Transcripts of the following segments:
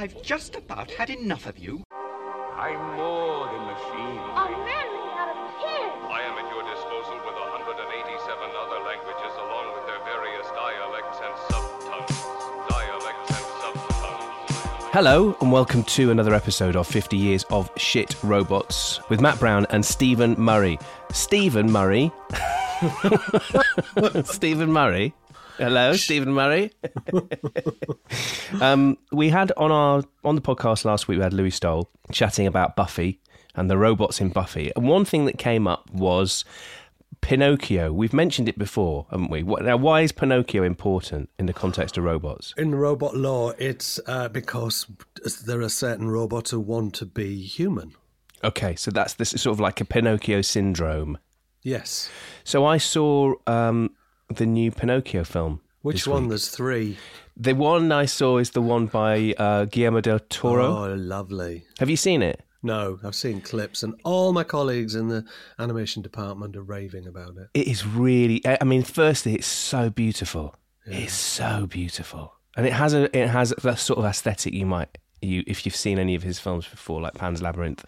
I've just about had enough of you. I'm more than machine. A man made out of tin. I am at your disposal with 187 other languages along with their various dialects and subtongues. Dialects and subtongues. Hello, and welcome to another episode of 50 Years of Shit Robots with Matt Brown and Stephen Murray. Stephen Murray. Stephen Murray. Hello, Stephen Murray. um, we had on our on the podcast last week. We had Louis Stoll chatting about Buffy and the robots in Buffy. And one thing that came up was Pinocchio. We've mentioned it before, haven't we? What, now, why is Pinocchio important in the context of robots? In robot law, it's uh, because there are certain robots who want to be human. Okay, so that's this is sort of like a Pinocchio syndrome. Yes. So I saw um, the new Pinocchio film. Which one? week. There's three. The one I saw is the one by uh, Guillermo del Toro. Oh, lovely. Have you seen it? No, I've seen clips, and all my colleagues in the animation department are raving about it. It is really. I mean, firstly, it's so beautiful. It's so beautiful, and it has a it has that sort of aesthetic you might you if you've seen any of his films before, like Pan's Labyrinth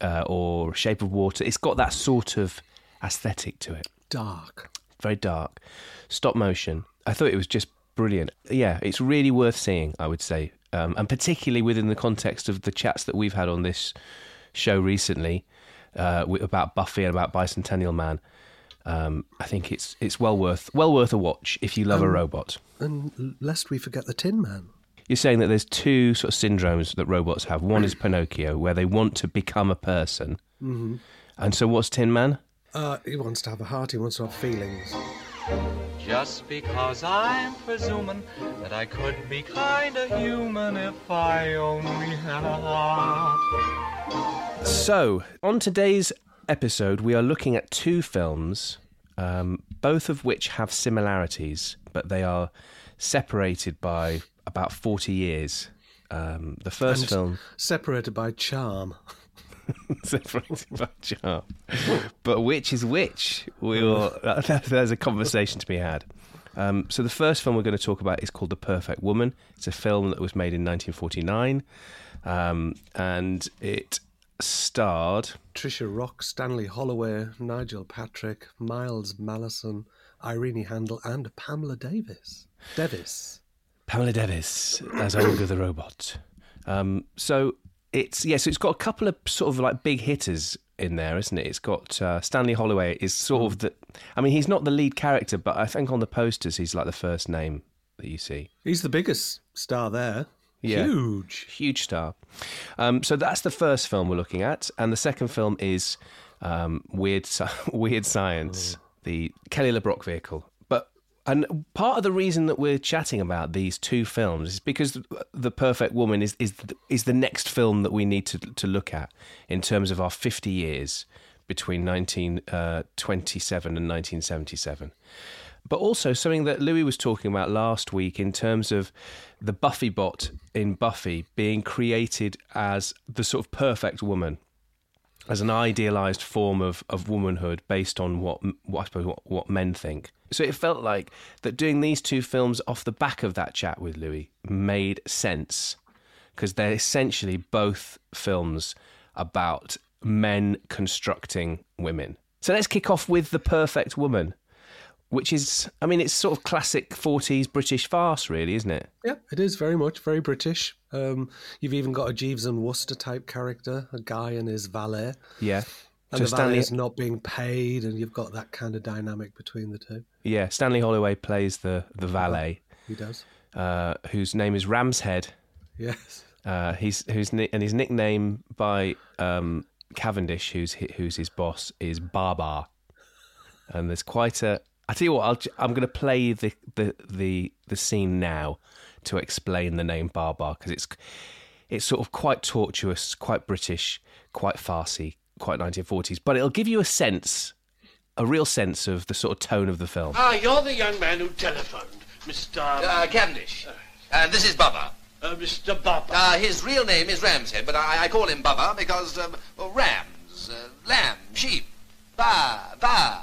uh, or Shape of Water. It's got that sort of aesthetic to it. Dark. Very dark, stop motion. I thought it was just brilliant. Yeah, it's really worth seeing, I would say, um, and particularly within the context of the chats that we've had on this show recently uh, about Buffy and about Bicentennial Man. Um, I think it's it's well worth well worth a watch if you love a robot. And lest we forget the Tin Man. You're saying that there's two sort of syndromes that robots have. One is Pinocchio, where they want to become a person, mm-hmm. and so what's Tin Man? Uh, he wants to have a heart, he wants to have feelings. Just because I'm presuming that I could be kinda human if I only had a heart. So, on today's episode, we are looking at two films, um, both of which have similarities, but they are separated by about 40 years. Um, the first And film, Separated by charm. separated by charm. But which is which? We will, there's a conversation to be had. Um, so, the first film we're going to talk about is called The Perfect Woman. It's a film that was made in 1949, um, and it starred Trisha Rock, Stanley Holloway, Nigel Patrick, Miles Malleson, Irene Handl, and Pamela Devis. Devis. Pamela Devis as Olga the robot. Um, so it's yeah, so it's got a couple of sort of like big hitters in there, isn't it? It's got uh, Stanley Holloway is sort of the. I mean, he's not the lead character, but I think on the posters he's like the first name that you see. He's the biggest star there. Yeah. Huge. Huge star. Um, so that's the first film we're looking at, and the second film is um, Weird Weird Science, the Kelly LeBrock vehicle. And part of the reason that we're chatting about these two films is because the Perfect Woman is is is the next film that we need to to look at in terms of our fifty years between 1927 uh, and 1977 but also something that Louis was talking about last week in terms of the Buffy bot in Buffy being created as the sort of perfect woman, as an idealized form of, of womanhood based on what, what I suppose what, what men think. So it felt like that doing these two films off the back of that chat with Louis made sense because they're essentially both films about men constructing women. So let's kick off with The Perfect Woman which is, I mean, it's sort of classic 40s British farce, really, isn't it? Yeah, it is very much very British. Um, you've even got a Jeeves and Wooster type character, a guy and his valet, Yeah. And So Stanley, is not being paid, and you've got that kind of dynamic between the two. yeah, Stanley Holloway plays the the valet, He does. uh, whose name is Ramshead. Yes. Uh, he's who's and his nickname by um, Cavendish, who's who's his boss, is Barbar. And there's quite a. I tell you what, I'll, j- I'm going to play the, the the the scene now to explain the name Barbar because it's it's sort of quite tortuous, quite British, quite farcy, quite 1940s, but it'll give you a sense, a real sense of the sort of tone of the film. Ah, you're the young man who telephoned, Mr. Uh, Cavendish. Uh, this is Bubba. uh, Mr. Bubba. Uh, his real name is Ramshead, but I, I call him Bubba because um, well, rams, uh, lamb, sheep, ba, ba,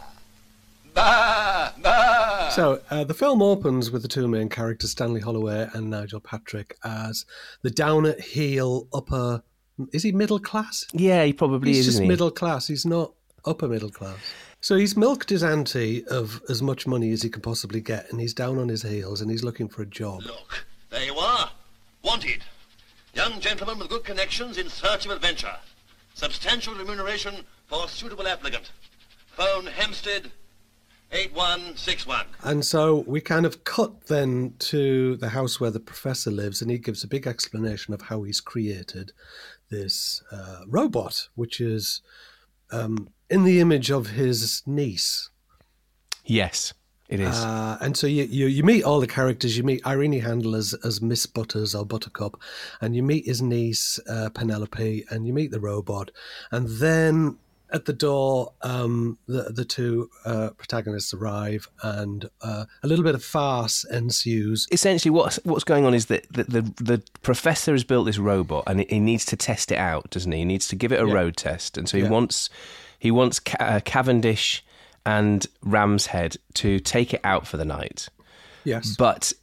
Bah! Bah! So uh, the film opens with the two main characters, Stanley Holloway and Nigel Patrick, as the down at heel upper. Is he middle class? Yeah, he probably He's is, He's just isn't he? middle class. He's not upper middle class. So he's milked his auntie of as much money as he can possibly get, and he's down on his heels and he's looking for a job. Look, there you are. Wanted. Young gentleman with good connections in search of adventure. Substantial remuneration for suitable applicant. Phone Hampstead 8161. And so we kind of cut then to the house where the professor lives, and he gives a big explanation of how he's created this uh, robot, which is um, in the image of his niece. Yes, it is. Uh, and so you, you you meet all the characters. You meet Irene Handl as, as Miss Butters or Buttercup, and you meet his niece uh, Penelope, and you meet the robot, and then at the door, um, the the two uh, protagonists arrive, and uh, a little bit of farce ensues. Essentially, what's what's going on is that the, the the professor has built this robot, and he needs to test it out, doesn't he? He needs to give it a Yeah. road test, and so he Yeah. wants he wants Ca- uh, Cavendish and Ramshead to take it out for the night. Yes, but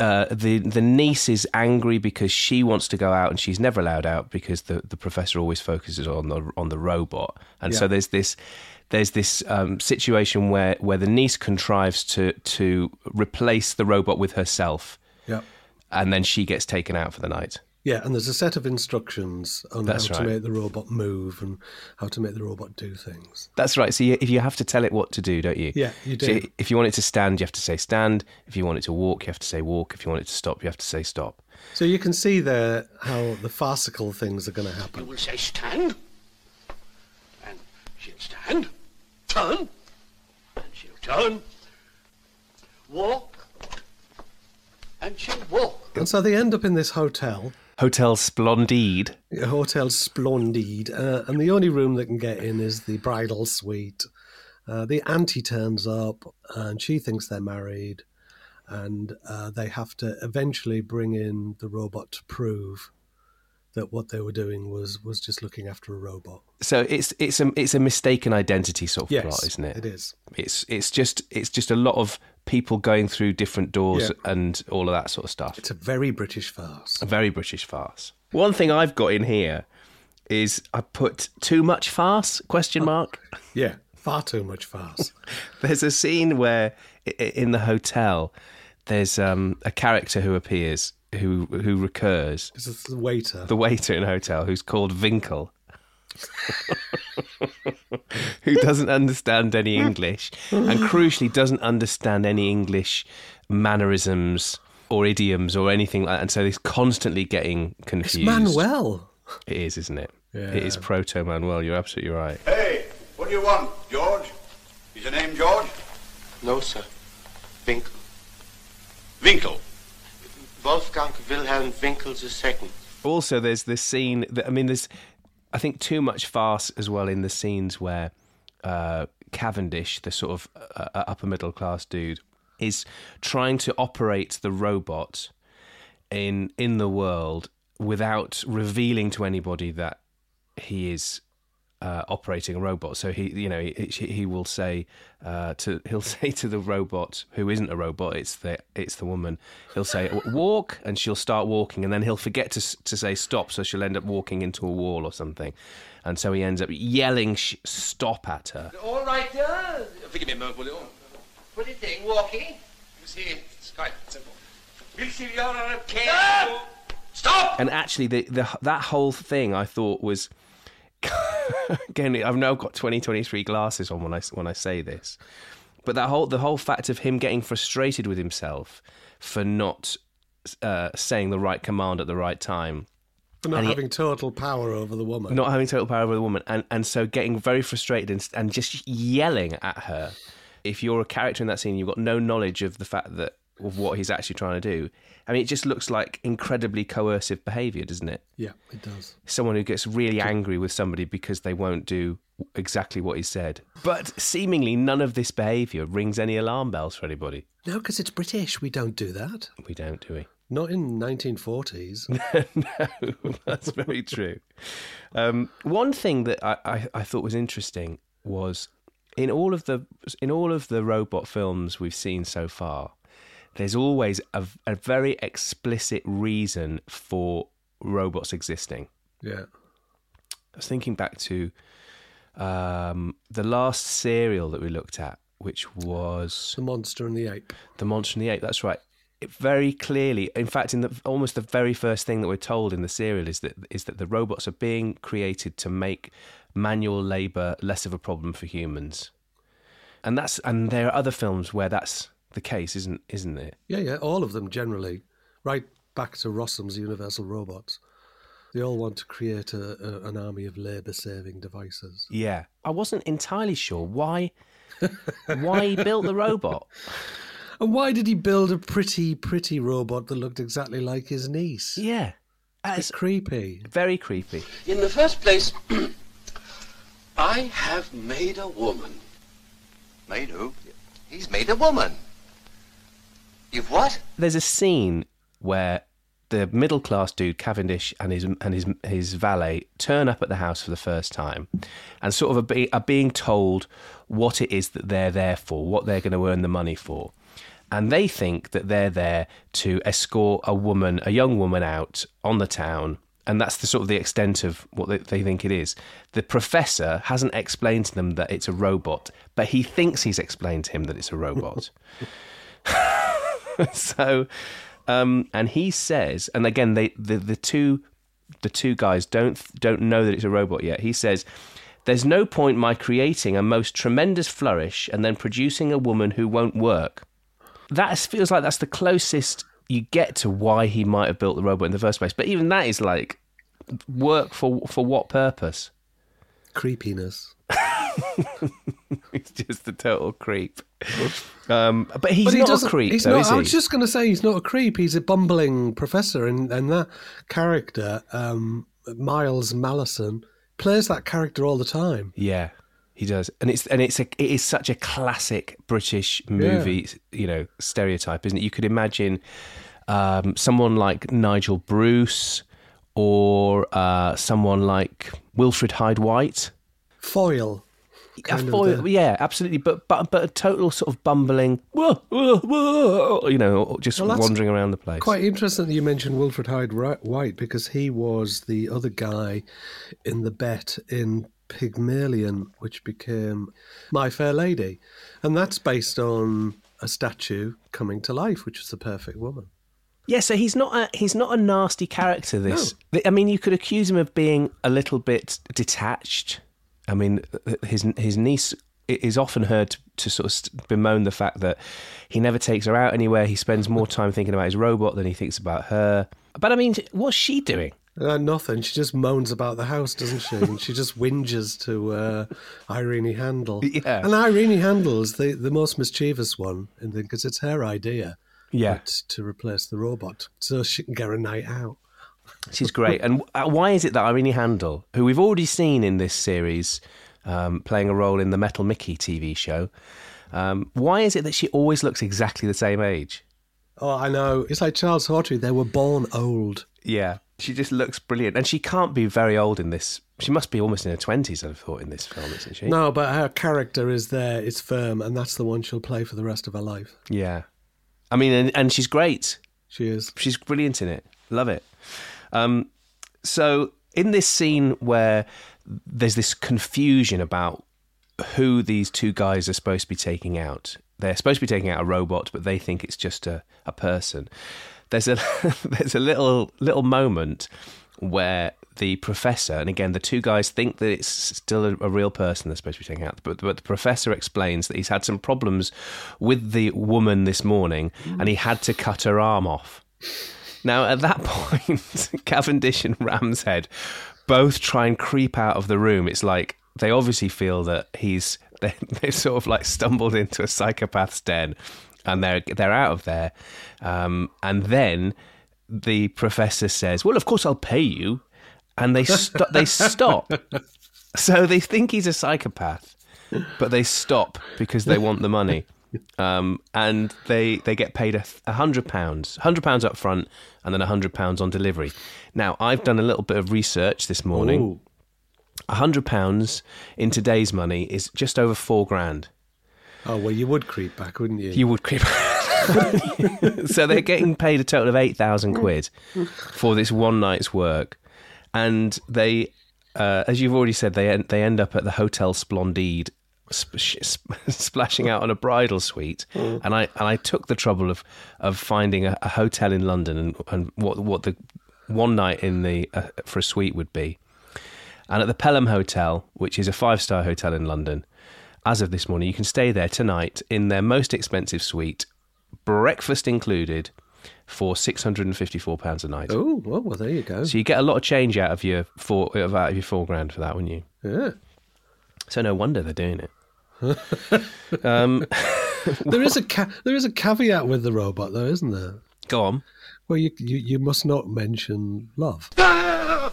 uh, the the niece is angry because she wants to go out and she's never allowed out because the, the professor always focuses on the on the robot, and so there's this there's this um, situation where, where the niece contrives to to replace the robot with herself, yeah. and then she gets taken out for the night. Yeah, and there's a set of instructions on That's how right. to make the robot move and how to make the robot do things. That's right. So you, if you have to tell it what to do, don't you? Yeah, you So do. if you want it to stand, you have to say stand. If you want it to walk, you have to say walk. If you want it to stop, you have to say stop. So you can see there how the farcical things are going to happen. You happen. will say stand. And she'll stand. Turn. And she'll turn. Walk. And she'll walk. And so they end up in this hotel, Hotel Splendide. Hotel Splendide, uh, and the only room they can get in is the bridal suite. Uh, the auntie turns up, and she thinks they're married, and uh, they have to eventually bring in the robot to prove that what they were doing was was just looking after a robot. So it's it's a it's a mistaken identity sort of Yes, plot, isn't it? it is. It's it's just it's just a lot of people going through different doors Yeah. and all of that sort of stuff. It's a very British farce. A very British farce. One thing I've got in here is I put too much farce question mark. Yeah, far too much farce. There's a scene where in the hotel there's um, a character who appears who who recurs This is the waiter. the waiter in a hotel who's called Winkle. who doesn't understand any English and crucially doesn't understand any English mannerisms or idioms or anything like that. And so he's constantly getting it's confused. Manuel. It is, isn't it? Yeah. It is proto Manuel. You're absolutely right. Hey, what do you want, George? Is your name George? No, sir. Winkel. Winkle. Wolfgang Wilhelm Winkels II. also there's this scene that i mean there's i think too much farce as well in the scenes where uh, cavendish the sort of uh, uh, upper middle class dude is trying to operate the robot in in the world without revealing to anybody that he is uh, operating a robot. So he, you know, he, he will say uh, to he'll say to the robot who isn't a robot, it's the it's the woman. He'll say walk, and she'll start walking, and then he'll forget to to say stop, so she'll end up walking into a wall or something, and so he ends up yelling sh- stop at her. All right, uh, forgive me a moment, will you? Pretty thing, walking. You see, it's quite simple. We'll see you on a care. Stop! And actually, the, the that whole thing I thought was again. I've now got twenty twenty three glasses on when I when I say this, but that whole the whole fact of him getting frustrated with himself for not uh, saying the right command at the right time. For not And he- having total power over the woman. not having total power over the woman, and, and so getting very frustrated and, and just yelling at her. If you're a character in that scene, you've got no knowledge of the fact that of what he's actually trying to do. I mean, it just looks like incredibly coercive behaviour, doesn't it? Yeah, it does. Someone who gets really angry with somebody because they won't do exactly what he said. But seemingly none of this behaviour rings any alarm bells for anybody. No, because it's British. We don't do that. We don't, do we? Not in 1940s. no, that's very true. Um, one thing that I, I, I thought was interesting was in all of the in all of the robot films we've seen so far, there's always a, a very explicit reason for robots existing. Yeah. I was thinking back to um, the last serial that we looked at, which was The Monster and the Ape. The Monster and the Ape. That's right. It very clearly, in fact, in the almost the very first thing that we're told in the serial is that is that the robots are being created to make manual labor less of a problem for humans, and that's and there are other films where that's the case, isn't isn't it? Yeah, yeah, all of them generally. Right back to Rossum's Universal Robots. They all want to create a, a, an army of labour saving devices. Yeah, I wasn't entirely sure why why he built the robot. And why did he build a pretty, pretty robot that looked exactly like his niece? Yeah, it's creepy. Very creepy. In the first place, I have made a woman. Made who? He's made a woman. You've what? There's a scene where the middle class dude Cavendish and his and his his valet turn up at the house for the first time, and sort of are, be, are being told what it is that they're there for, what they're going to earn the money for, and they think that they're there to escort a woman, a young woman, out on the town. And that's the sort of the extent of what they, they think it is. The professor hasn't explained to them that it's a robot, but he thinks he's explained to him that it's a robot. so, um, and he says, and again, they the, the two the two guys don't don't know that it's a robot yet. He says, "There's no point my creating a most tremendous flourish and then producing a woman who won't work." That feels like that's the closest you get to why he might have built the robot in the first place. But even that is like work for for what purpose? Creepiness. he's just a total creep. Um, but he's But he not a creep, he's though, not, is I was just going to say he's not a creep. He's a bumbling professor, and, and that character, um, Miles Malleson, plays that character all the time. Yeah, he does, and it's and it's a it is such a classic British movie, you know, stereotype, isn't it? You could imagine um, someone like Nigel Bruce or uh, someone like Wilfrid Hyde White. Foil. A kind foil- yeah, absolutely, but but but a total sort of bumbling, "Whoa, whoa, whoa," you know, just Well, wandering around the place. Quite interesting that you mentioned Wilfrid Hyde White because he was the other guy in the bet in Pygmalion, which became My Fair Lady. And that's based on a statue coming to life, which is the perfect woman. Yeah, so he's not a he's not a nasty character. This, I mean, you could accuse him of being a little bit detached. I mean, his his niece is often heard to, to sort of bemoan the fact that he never takes her out anywhere. He spends more time thinking about his robot than he thinks about her. But I mean, what's she doing? Uh, nothing. She just moans about the house, doesn't she? and she just whinges to uh, Irene Handl. Yeah. And Irene Handl's the, the most mischievous one because it's her idea. Yeah. but to replace the robot so she can get a night out. She's great. and uh, why is it that Irene Handl, who we've already seen in this series, um, playing a role in the Metal Mickey TV show, um, why is it that she always looks exactly the same age? Oh, I know. It's like Charles Hawtrey. They were born old. Yeah, she just looks brilliant, and she can't be very old in this. She must be almost in her twenties, I've thought, in this film, isn't she? No, but her character is there. It's firm, and that's the one she'll play for the rest of her life. Yeah, I mean, and, and she's great. She is. She's brilliant in it. Love it. Um, so in this scene where there's this confusion about who these two guys are supposed to be taking out. They're supposed to be taking out a robot, but they think it's just a, a person. There's a there's a little little moment where the professor, and again the two guys think that it's still a, a real person they're supposed to be taking out, but, but the professor explains that he's had some problems with the woman this morning, and he had to cut her arm off. Now, at that point, Cavendish and Ramshead both try and creep out of the room. It's like they obviously feel that he's they they sort of like stumbled into a psychopath's den, and they're they're out of there. Um, and then the professor says, "Well, of course I'll pay you," and they st- they stop. So they think he's a psychopath, but they stop because they want the money. Um, and they they get paid a, hundred pounds, hundred pounds up front, and then a hundred pounds on delivery. Now I've done a little bit of research this morning, A hundred pounds in today's money is just over four grand. Oh well, you would creep back, wouldn't you? You would creep. Back. So they're getting paid a total of eight thousand quid for this one night's work, and they, uh, as you've already said, they en- they end up at the Hotel Splendide, sp- sh- sp- splashing out on a bridal suite. And I and I took the trouble of of finding a, a hotel in London and, and what what the one night in the uh, for a suite would be. And at the Pelham Hotel, which is a five star hotel in London, as of this morning, you can stay there tonight in their most expensive suite, breakfast included, for six hundred and fifty four pounds a night. Oh, well, well, there you go. So you get a lot of change out of your four out of your four grand for that, wouldn't you? Yeah. So no wonder they're doing it. um, There is a ca- there is a caveat with the robot, though, isn't there? go on. Well, you you, you must not mention love. Love.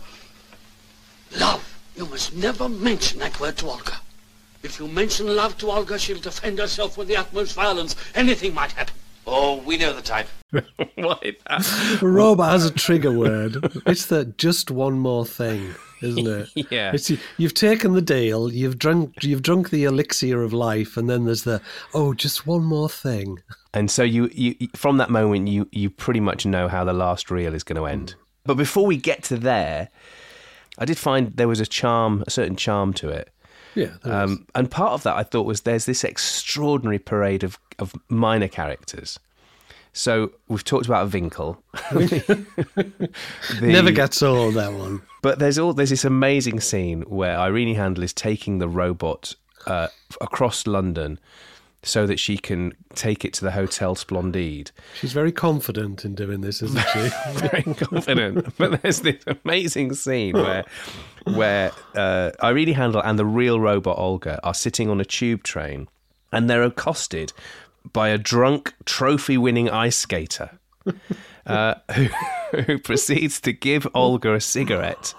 You must never mention that word to Olga. If you mention love to Olga, she'll defend herself with the utmost violence. Anything might happen. Oh, we know the type. Why A robot has a trigger word. It's that just one more thing, isn't it? Yeah. It's you've taken the deal, you've drunk you've drunk the elixir of life, and then there's the oh, just one more thing. And so you, you from that moment you you pretty much know how the last reel is going to end. But before we get to there, I did find there was a charm, a certain charm to it. Yeah. Um, and part of that I thought was there's this extraordinary parade of, of minor characters. So we've talked about Winkle. The- Never gets old that one. But there's all there's this amazing scene where Irene Handl is taking the robot uh, across London so that she can take it to the Hotel Splendide. She's very confident in doing this, isn't she? Very confident. but there's this amazing scene where where uh, Irene Handl and the real robot Olga are sitting on a tube train and they're accosted by a drunk trophy winning ice skater. Uh, who, who proceeds to give Olga a cigarette,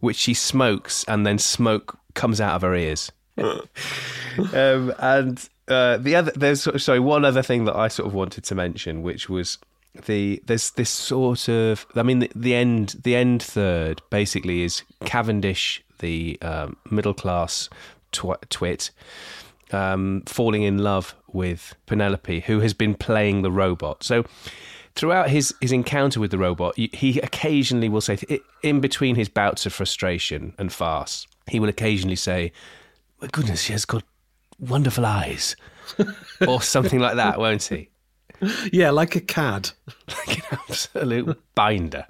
which she smokes, and then smoke comes out of her ears. um, and uh, the other, there's sorry, one other thing that I sort of wanted to mention, which was the there's this sort of, I mean, the, the end, the end third basically is Cavendish, the um, middle class tw- twit, um, falling in love with Penelope, who has been playing the robot. So throughout his, his encounter with the robot, he occasionally will say, in between his bouts of frustration and farce, he will occasionally say, My goodness, she has got wonderful eyes. or something like that, won't he? yeah, like a cad. Like an absolute binder.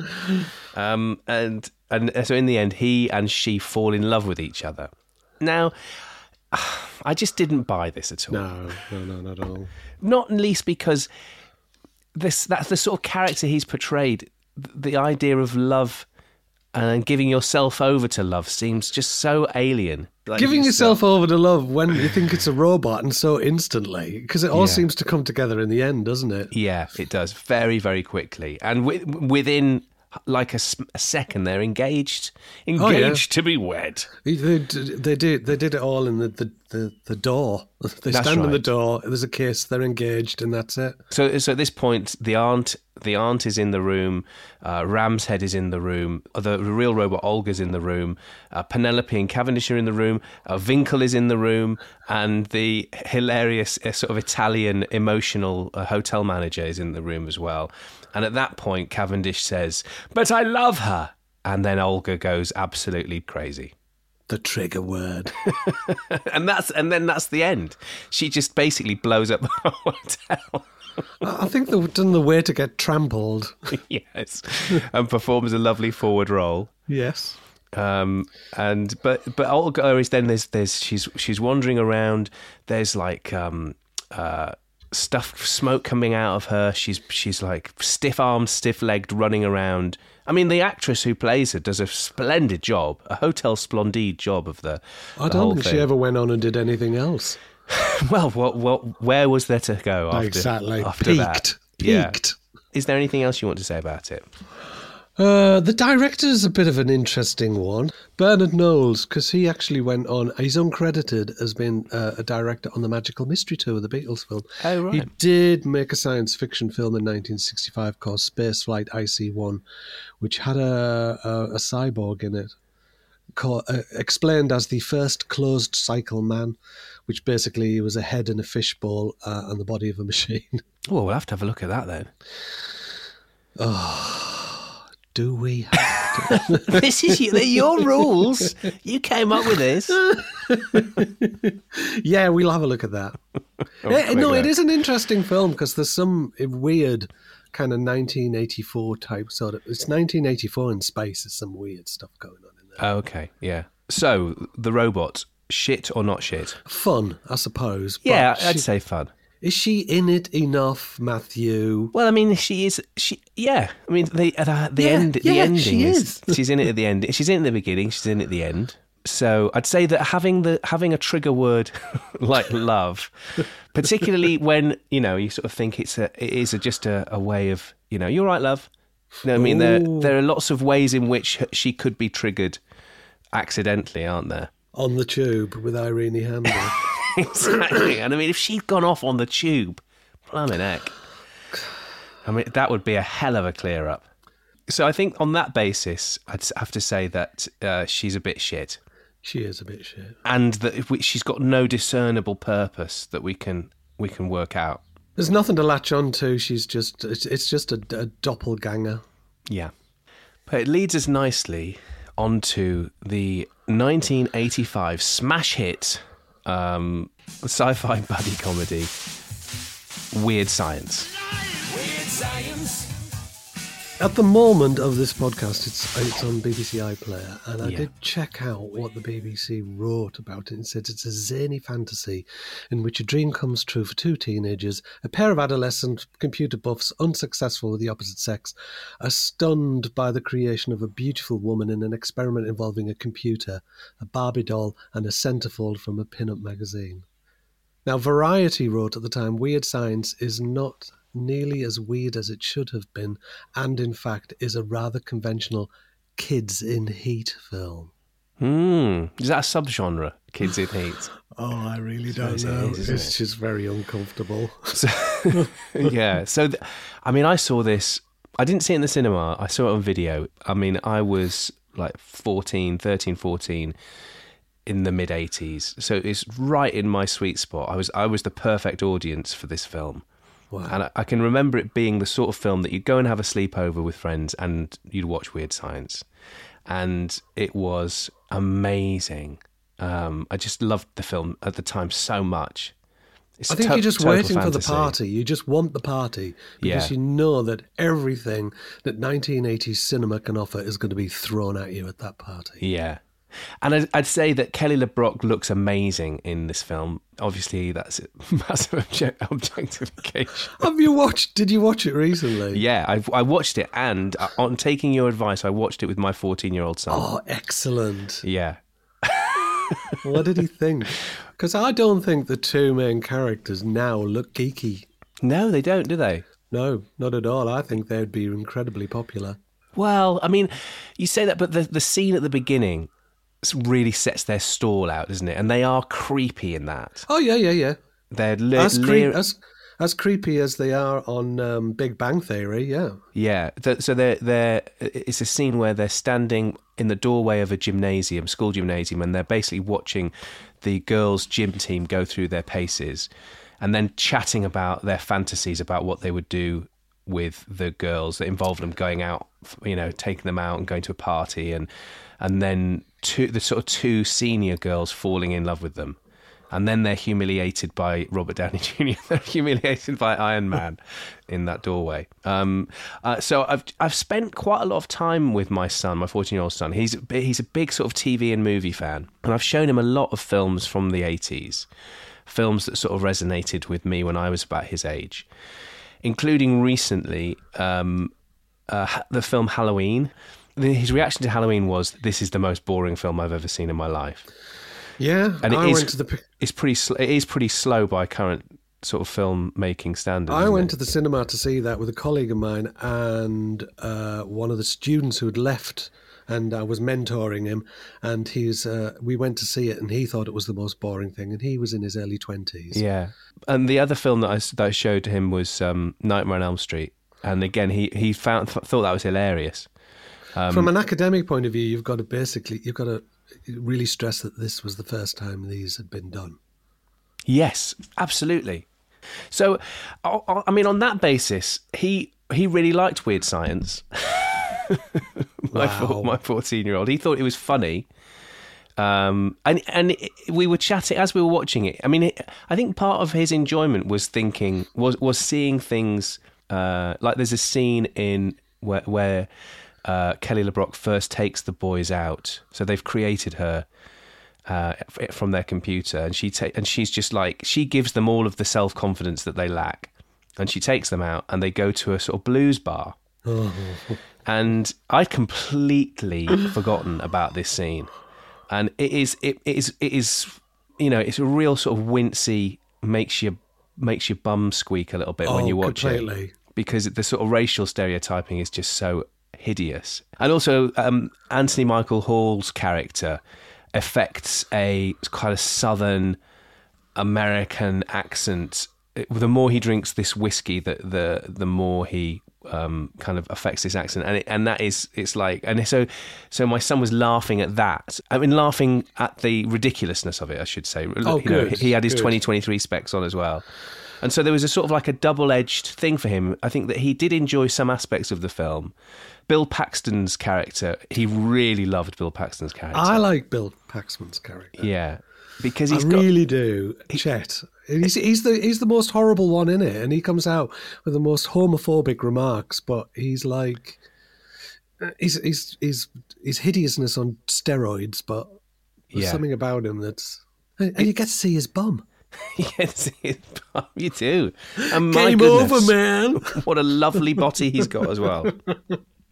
Um, and, and so in the end, he and she fall in love with each other. Now, I just didn't buy this at all. No, no, no, not at all. not least because this that's the sort of character he's portrayed. The idea of love and giving yourself over to love seems just so alien. Like Giving yourself over to love when you think it's a robot and so instantly, because it all Yeah. seems to come together in the end, doesn't it? yeah, it does very very quickly, and wi- within like a second they're engaged, Oh, yeah. engaged to be wed. They, they did. They did it all in the the, the, the door. They That's stand in the door. There's a kiss. They're engaged, and that's it. So, so at this point, the aunt, the aunt is in the room. Uh, Ramshead is in the room. uh, The real robot Olga's in the room. Uh, Penelope and Cavendish are in the room. Uh, Winkle is in the room, and the hilarious uh, sort of Italian emotional uh, hotel manager is in the room as well. And at that point, Cavendish says, "But I love her," and then Olga goes absolutely crazy. The trigger word. and that's and then that's the end. She just basically blows up the whole hotel. I think they've done the way to get trampled. yes, and performs a lovely forward roll. Yes. Um, and but but Olga is then there's there's she's she's wandering around. There's like um uh stuff smoke coming out of her. She's she's like stiff armed, stiff legged, running around. I mean, the actress who plays her does a splendid job, a Hotel Splendide job of the. I the whole don't think she ever went on and did anything else. Well, what what where was there to go after Exactly. after that? Peaked. Yeah. Peaked. Is there anything else you want to say about it? Uh, the director is a bit of an interesting one, Bernard Knowles, because he actually went on. He's uncredited as being uh, a director on the Magical Mystery Tour, the Beatles film. Oh, right. He did make a science fiction film in 1965 called Space Flight IC1, which had a, a, a cyborg in it co- uh, explained as the first closed cycle man, which basically was a head in a fishbowl uh, and the body of a machine. Well, we'll have to have a look at that then. Oh, do we? Have to This is your, your rules. You came up with this. yeah, we'll have a look at that. Oh, Eh, no, it an interesting film because there's some weird kind of 1984 type sort of. It's 1984 in space. There's some weird stuff going on in there. Okay, yeah. So the robot, shit or not shit? Fun, I suppose. but Yeah, I'd she- say fun. Is she in it enough, Matthew? Well, I mean, she is. She, yeah. I mean, the the, the Yeah, end. The yeah, ending she is, is. She's in it at the end. She's in it at the beginning. She's in it at the end. So I'd say that having the having a trigger word like love, particularly when you know you sort of think it's a it is a, just a, a way of you know you're right, love. You know I mean, there there are lots of ways in which she could be triggered accidentally, aren't there? On the tube with Irene Handler. exactly. And I mean, if she'd gone off on the tube, blimey heck. I mean, that would be a hell of a clear up. So I think on that basis, I'd have to say that uh, she's a bit shit, she is a bit shit. and that if we, she's got no discernible purpose that we can we can work out. There's nothing to latch on to. She's just, it's, it's just a, a doppelganger. Yeah. But it leads us nicely onto the 1985 smash hit um, sci-fi buddy comedy, Weird Science. At the moment of this podcast, it's it's on BBC iPlayer, and I Yeah. did check out what the BBC wrote about it. It said it's a zany fantasy in which a dream comes true for two teenagers, a pair of adolescent computer buffs, unsuccessful with the opposite sex, are stunned by the creation of a beautiful woman in an experiment involving a computer, a Barbie doll, and a centerfold from a pin-up magazine. Now, Variety wrote at the time Weird Science is not nearly as weird as it should have been, and in fact is a rather conventional kids in heat film. Hmm. Is that a subgenre? Kids in Heat. Oh, I really Suppose don't know. is, it's it? just very uncomfortable. So, yeah. So, th- I mean, I saw this. I didn't see it in the cinema. I saw it on video. I mean, I was like 14, 13, 14 in the mid 80s. So it's right in my sweet spot. I was I was the perfect audience for this film. Wow. And I, I can remember it being the sort of film that you'd go and have a sleepover with friends and you'd watch Weird Science. And it was amazing. Um, I just loved the film at the time so much. It's I think to- you're just waiting for the party. You just want the party because Yeah. you know that everything that 1980s cinema can offer is going to be thrown at you at that party. Yeah. And I'd, I'd say that Kelly LeBrock looks amazing in this film. Obviously, that's a massive object, objectification. Have you watched? Did you watch it recently? Yeah, I, I watched it, and uh, on taking your advice, I watched it with my 14 year old son. Oh, excellent. Yeah. what did he think? Because I don't think the two main characters now look geeky. No, they don't, do they? No, not at all. I think they'd be incredibly popular. Well, I mean, you say that, but the, the scene at the beginning really sets their stall out, doesn't it? And they are creepy in that. Oh yeah, yeah, yeah. They're le- As, cre- as as creepy as they are on um, Big Bang Theory. Yeah. Yeah, th- so they're they're it's a scene where they're standing in the doorway of a gymnasium, school gymnasium, and they're basically watching the girls' gym team go through their paces, and then chatting about their fantasies about what they would do with the girls that involved them going out, you know, taking them out and going to a party, and and then two the sort of two senior girls falling in love with them. And then they're humiliated by Robert Downey Jr. they're humiliated by Iron Man in that doorway. Um, uh, so I've I've spent quite a lot of time with my son, my fourteen year old son. He's he's a big sort of TV and movie fan, and I've shown him a lot of films from the eighties, films that sort of resonated with me when I was about his age, including recently um, uh, the film Halloween. The- His reaction to Halloween was, "This is the most boring film I've ever seen in my life." Yeah, and it I is- went to the it's pretty sl- it is pretty slow by current sort of film making standards. I went it? to the cinema to see that with a colleague of mine and uh, one of the students who had left, and I was mentoring him. And he's uh, we went to see it, and he thought it was the most boring thing, and he was in his early twenties. Yeah, and the other film that I that I showed him was um, Nightmare on Elm Street, and again he he found th- thought that was hilarious. Um, From an academic point of view, you've got to basically you've got to really stress that this was the first time these had been done. Yes, absolutely. So, I, mean, on that basis, he he really liked Weird Science. my four- my fourteen year old, he thought it was funny. Um, and and we were chatting as we were watching it. I mean, it, I think part of his enjoyment was thinking was was seeing things uh, like there's a scene in where where uh, Kelly LeBrock first takes the boys out. So they've created her uh, from their computer, and she ta- and she's just like she gives them all of the self confidence that they lack, and she takes them out, and they go to a sort of blues bar, and I'd completely forgotten about this scene, and it is it, it is it is you know it's a real sort of wincy makes you makes your bum squeak a little bit when Oh, you watch completely. it because the sort of racial stereotyping is just so hideous. And also, um, Anthony Michael Hall's character affects a kind of southern American accent. It- The more he drinks this whiskey, the the the more he um, kind of affects this accent, and it, and that is it's like and so so my son was laughing at that. I mean, laughing at the ridiculousness of it, I should say. Oh, You know, good, he had his 2023 specs on as well. And so there was a sort of like a double edged thing for him. I think that he did enjoy some aspects of the film. Bill Paxton's character, he really loved Bill Paxton's character. I like Bill Paxton's character. yeah. Because I he's got. really do. Chet. He's, he's the he's the most horrible one in it, and he comes out with the most homophobic remarks. But he's like, uh, he's he's he's he's hideousness on steroids. But there's Yeah. something about him that's, and you get to see his bum. yes, you do. And my Game goodness, over, man. What a lovely body he's got as well.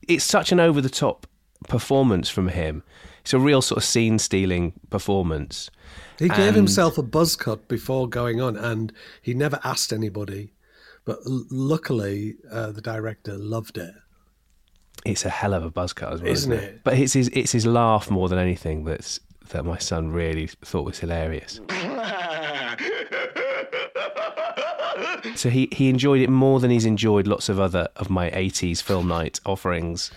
It's such an over the top performance from him. It's a real sort of scene stealing performance. He gave And- himself a buzz cut before going on, and he never asked anybody. But l- luckily, uh, the director loved it. It's a hell of a buzz cut as well, Isn't isn't, it? But it's his it's his laugh more than anything that's that my son really thought was hilarious. So he, he enjoyed it more than he's enjoyed lots of other of my 80s film night offerings.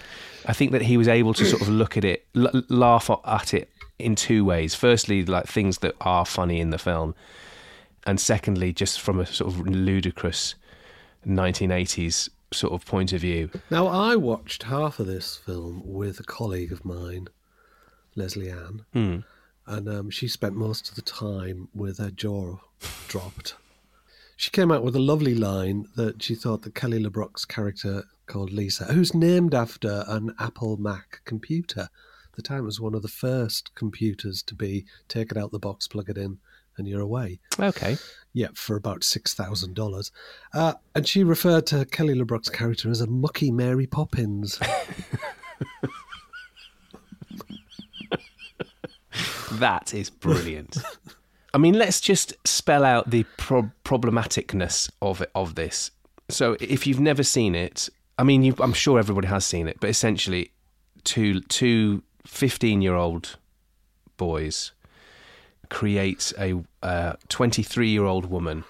I think that he was able to sort of look at it, l- laugh at it in two ways. Firstly, like things that are funny in the film, and secondly, just from a sort of ludicrous 1980s sort of point of view. Now, I watched half of this film with a colleague of mine, Leslie Ann, Hmm. and um, she spent most of the time with her jaw dropped. She came out with a lovely line that she thought that Kelly LeBrock's character called Lisa, who's named after an Apple Mac computer. At the time, it was one of the first computers to be take it out the box, plug it in, and you're away. Okay. Yeah, for about six thousand dollars. Uh, and she referred to Kelly LeBrock's character as a mucky Mary Poppins. That is brilliant. I mean, let's just spell out the pro- problematicness of it, of this. So, if you've never seen it, I mean, I'm sure everybody has seen it, but essentially, two two 15 year old boys create a uh, 23 year old woman.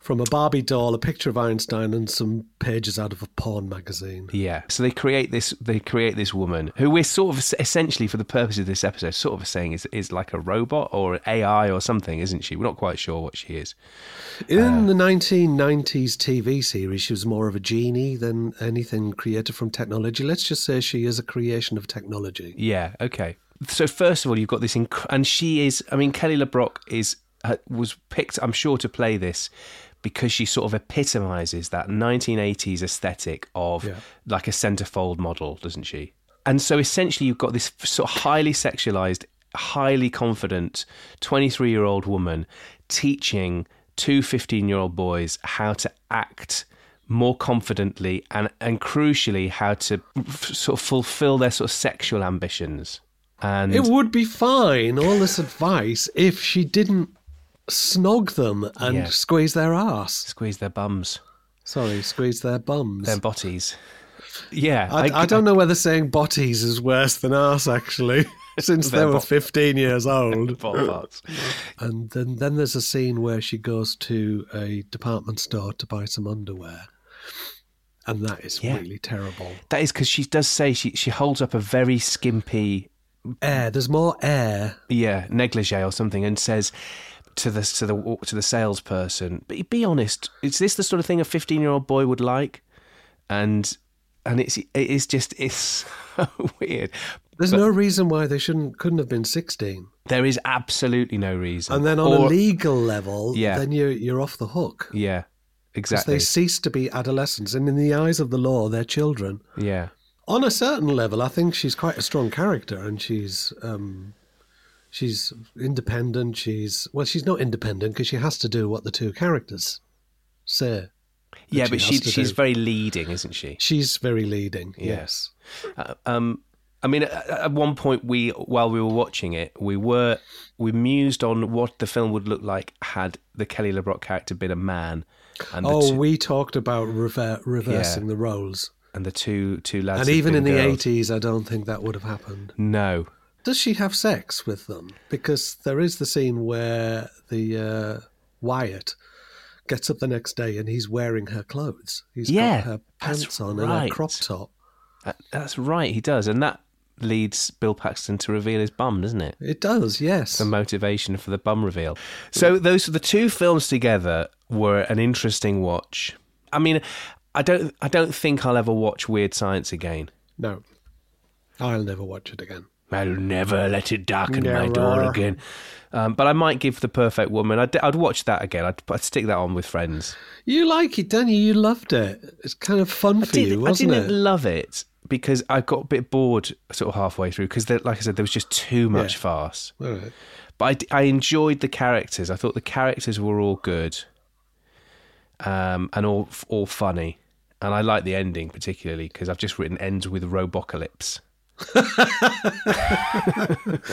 From a Barbie doll, a picture of Einstein, and some pages out of a porn magazine. Yeah. So they create this. They create this woman who we're sort of essentially, for the purpose of this episode, sort of saying is is like a robot or an AI or something, isn't she? We're not quite sure what she is. In the 1990s TV series, she was more of a genie than anything created from technology. Let's just say she is a creation of technology. Yeah. Okay. So first of all, you've got this, inc- and she is. I mean, Kelly LeBrock is uh, Uh, was picked. I'm sure to play this because she sort of epitomizes that 1980s aesthetic of Yeah. like a centerfold model, doesn't she? And so essentially, you've got this sort of highly sexualized, highly confident 23 year old woman teaching two 15 year old boys how to act more confidently and, and crucially how to f- sort of fulfill their sort of sexual ambitions. And It would be fine, all this advice, if she didn't snog them and Yeah. squeeze their ass. squeeze their bums, Sorry, squeeze their bums. their botties. Yeah, I, I, don't know whether saying botties is worse than ass, actually, since they Their were bot- 15 years old. parts. And then, then there's a scene where she goes to a department store to buy some underwear. and that is Yeah. really terrible. That is because she does say she she holds up a very skimpy Air, there's more air. yeah negligee or something and says to the to the to the salesperson, "Be be honest, is this the sort of thing a fifteen year old boy would like?" And and it's it is just it's so weird. There's But no reason why they shouldn't couldn't have been 16. There is absolutely no reason. And then on a legal level, Yeah. then you're you're off the hook. yeah, exactly. they cease to be adolescents, and in the eyes of the law, they're children. yeah, On a certain level, I think she's quite a strong character, and she's um, she's independent. She's well, she's not independent because she has to do what the two characters say. yeah, she but she she's do. very leading, isn't she? She's very leading. Yeah. Yes. Uh, um, I mean, at, one point, we while we were watching it, we were we mused on what the film would look like had the Kelly LeBrock character been a man, and Oh, two, we talked about rever- reversing Yeah. the roles, and the two two lads, and even in been the eighties, I don't think that would have happened. No, Does she have sex with them? Because there is the scene where the uh, Wyatt gets up the next day and he's wearing her clothes. He's Yeah, got her pants on and right. a crop top. That- that's right, he does, and that leads Bill Paxton to reveal his bum, doesn't it? It does, yes. The motivation for the bum reveal. So those the two films together were an interesting watch. I mean, I don't I don't think I'll ever watch Weird Science again. No, I'll never watch it again. I'll never let it darken my door again. Um, but I might give The Perfect Woman. I'd, I'd watch that again. I'd, I'd stick that on with friends. You like it, don't you? You loved it. It's kind of fun for did, you, wasn't it? I didn't it? love it because I got a bit bored sort of halfway through because, like I said, there was just too much Yeah. farce. Right. But I enjoyed the characters. I thought the characters were all good um, and all all funny. And I like the ending particularly because I've just written ends with Robocalypse. At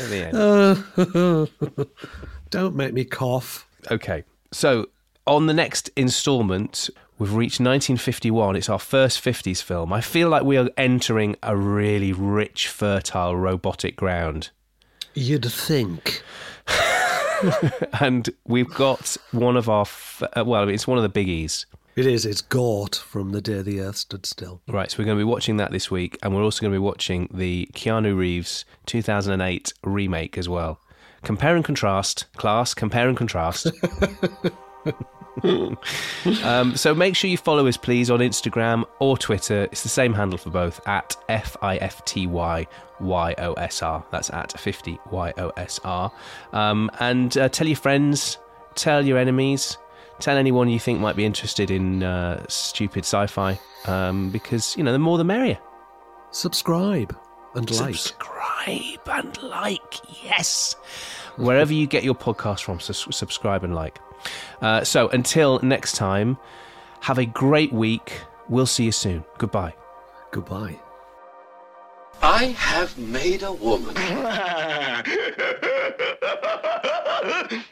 the end. Uh, don't make me cough. Okay. So on the next instalment, we've reached 1951. It's our first 50s film. I feel like we are entering a really rich, fertile, robotic ground. You'd think. and we've got one of our, f- uh, well, it's one of the biggies. It is. It's Gort from The Day the Earth Stood Still. Right, so we're going to be watching that this week, and we're also going to be watching the Keanu Reeves 2008 remake as well. Compare and contrast, class, compare and contrast. um, so make sure you follow us, please, on Instagram or Twitter. It's the same handle for both at F I F T Y Y O S R. That's at 50 Y O S R. Um, and uh, tell your friends, tell your enemies, tell anyone you think might be interested in uh, stupid sci fi um, because, you know, the more the merrier. Subscribe and like. Subscribe and like, yes. Wherever you get your podcast from, sus- subscribe and like. Uh, so until next time, have a great week. We'll see you soon. Goodbye. Goodbye. I have made a woman.